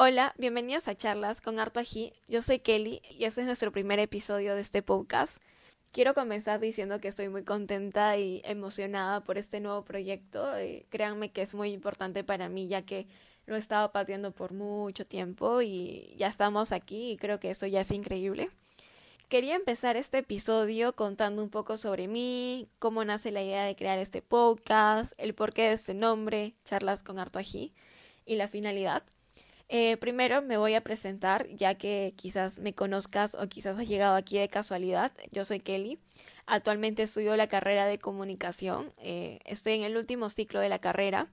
Hola, bienvenidos a Charlas con Harto Ají. Yo soy Kelly y este es nuestro primer episodio de este podcast. Quiero comenzar diciendo que estoy muy contenta y emocionada por este nuevo proyecto. Eh, créanme que es muy importante para mí ya que lo he estado pateando por mucho tiempo y ya estamos aquí y creo que eso ya es increíble. Quería empezar este episodio contando un poco sobre mí, cómo nace la idea de crear este podcast, el porqué de este nombre, Charlas con Harto Ají y la finalidad. Eh, primero me voy a presentar, ya que quizás me conozcas o quizás has llegado aquí de casualidad. Yo soy Kelly. Actualmente estudio la carrera de comunicación. Eh, estoy en el último ciclo de la carrera.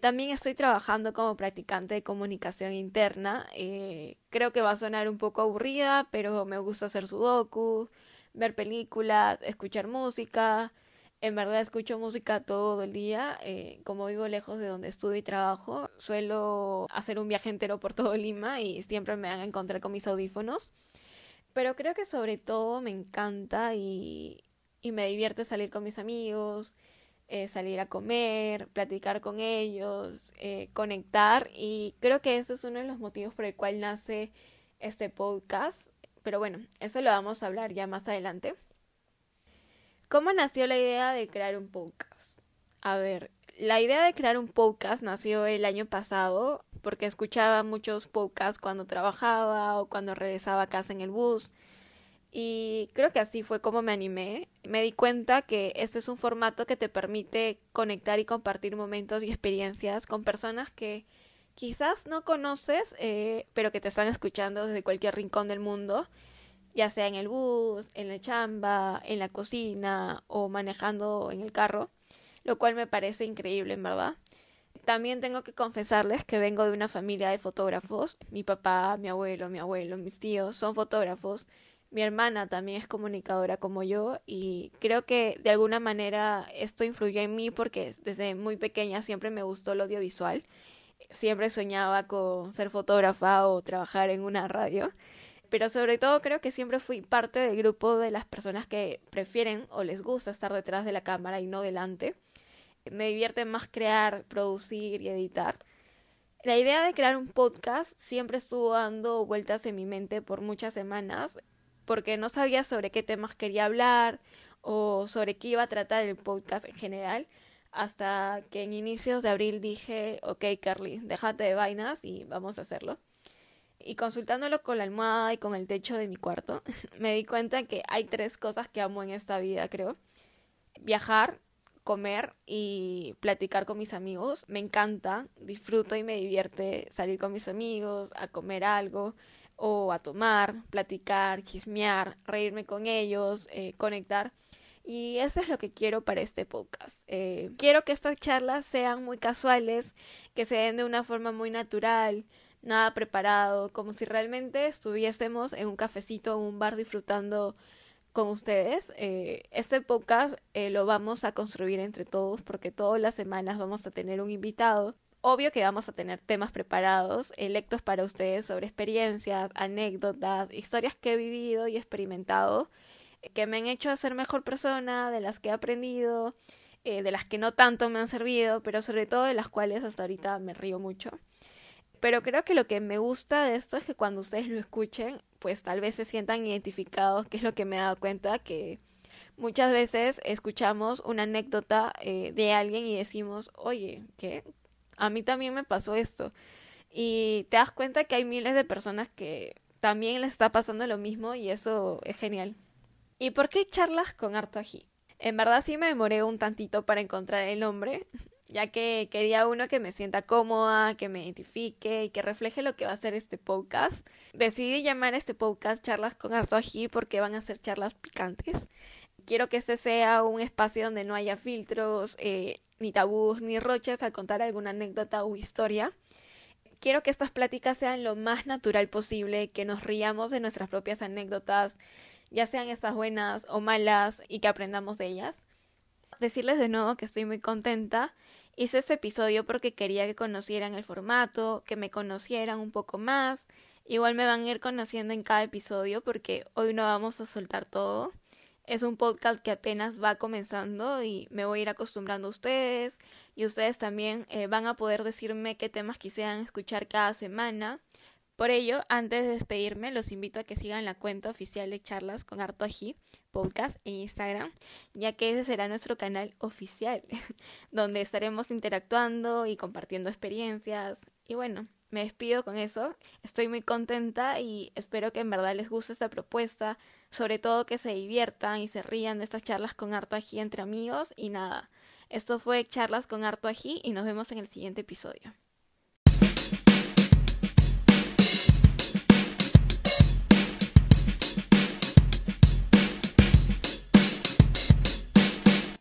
También estoy trabajando como practicante de comunicación interna. Eh, creo que va a sonar un poco aburrida, pero me gusta hacer sudoku, ver películas, escuchar música, en verdad escucho música todo el día. Eh, como vivo lejos de donde estudio y trabajo, suelo hacer un viaje entero por todo Lima y siempre me van a encontrar con mis audífonos. Pero creo que sobre todo me encanta y, y me divierte salir con mis amigos, eh, salir a comer, platicar con ellos, eh, conectar y creo que ese es uno de los motivos por el cual nace este podcast. Pero bueno, eso lo vamos a hablar ya más adelante. ¿Cómo nació la idea de crear un podcast? A ver, la idea de crear un podcast nació el año pasado porque escuchaba muchos podcasts cuando trabajaba o cuando regresaba a casa en el bus. Y creo que así fue como me animé. Me di cuenta que este es un formato que te permite conectar y compartir momentos y experiencias con personas que quizás no conoces, eh, pero que te están escuchando desde cualquier rincón del mundo ya sea en el bus, en la chamba, en la cocina o manejando en el carro, lo cual me parece increíble, en verdad. También tengo que confesarles que vengo de una familia de fotógrafos. Mi papá, mi abuelo, mi abuelo, mis tíos son fotógrafos. Mi hermana también es comunicadora como yo y creo que de alguna manera esto influyó en mí porque desde muy pequeña siempre me gustó lo audiovisual. Siempre soñaba con ser fotógrafa o trabajar en una radio pero sobre todo creo que siempre fui parte del grupo de las personas que prefieren o les gusta estar detrás de la cámara y no delante. Me divierte más crear, producir y editar. La idea de crear un podcast siempre estuvo dando vueltas en mi mente por muchas semanas porque no sabía sobre qué temas quería hablar o sobre qué iba a tratar el podcast en general hasta que en inicios de abril dije, ok Carly, déjate de vainas y vamos a hacerlo y consultándolo con la almohada y con el techo de mi cuarto, me di cuenta que hay tres cosas que amo en esta vida, creo. Viajar, comer y platicar con mis amigos. Me encanta, disfruto y me divierte salir con mis amigos, a comer algo o a tomar, platicar, chismear, reírme con ellos, eh, conectar. Y eso es lo que quiero para este podcast. Eh, quiero que estas charlas sean muy casuales, que se den de una forma muy natural, nada preparado, como si realmente estuviésemos en un cafecito o un bar disfrutando con ustedes. Eh, este podcast eh, lo vamos a construir entre todos porque todas las semanas vamos a tener un invitado. Obvio que vamos a tener temas preparados, electos para ustedes sobre experiencias, anécdotas, historias que he vivido y experimentado, que me han hecho ser mejor persona, de las que he aprendido, eh, de las que no tanto me han servido, pero sobre todo de las cuales hasta ahorita me río mucho. Pero creo que lo que me gusta de esto es que cuando ustedes lo escuchen, pues tal vez se sientan identificados, que es lo que me he dado cuenta, que muchas veces escuchamos una anécdota eh, de alguien y decimos, oye, ¿qué? A mí también me pasó esto. Y te das cuenta que hay miles de personas que también les está pasando lo mismo y eso es genial. ¿Y por qué charlas con harto ají? En verdad sí me demoré un tantito para encontrar el nombre, ya que quería uno que me sienta cómoda, que me identifique y que refleje lo que va a ser este podcast. Decidí llamar a este podcast Charlas con Harto Ají porque van a ser charlas picantes. Quiero que este sea un espacio donde no haya filtros, eh, ni tabús, ni roches al contar alguna anécdota o historia. Quiero que estas pláticas sean lo más natural posible, que nos riamos de nuestras propias anécdotas, ya sean estas buenas o malas, y que aprendamos de ellas. Decirles de nuevo que estoy muy contenta Hice ese episodio porque quería que conocieran el formato, que me conocieran un poco más. Igual me van a ir conociendo en cada episodio porque hoy no vamos a soltar todo. es un podcast que apenas va comenzando y me voy a ir acostumbrando a ustedes y ustedes también eh, van a poder decirme qué temas quisieran escuchar cada semana. Por ello, antes de despedirme, los invito a que sigan la cuenta oficial de charlas con Harto Ají, podcast en Instagram, ya que ese será nuestro canal oficial, donde estaremos interactuando y compartiendo experiencias. Y bueno, me despido con eso. Estoy muy contenta y espero que en verdad les guste esta propuesta, sobre todo que se diviertan y se rían de estas charlas con Harto Ají entre amigos y nada. Esto fue Charlas con Harto Ají y nos vemos en el siguiente episodio.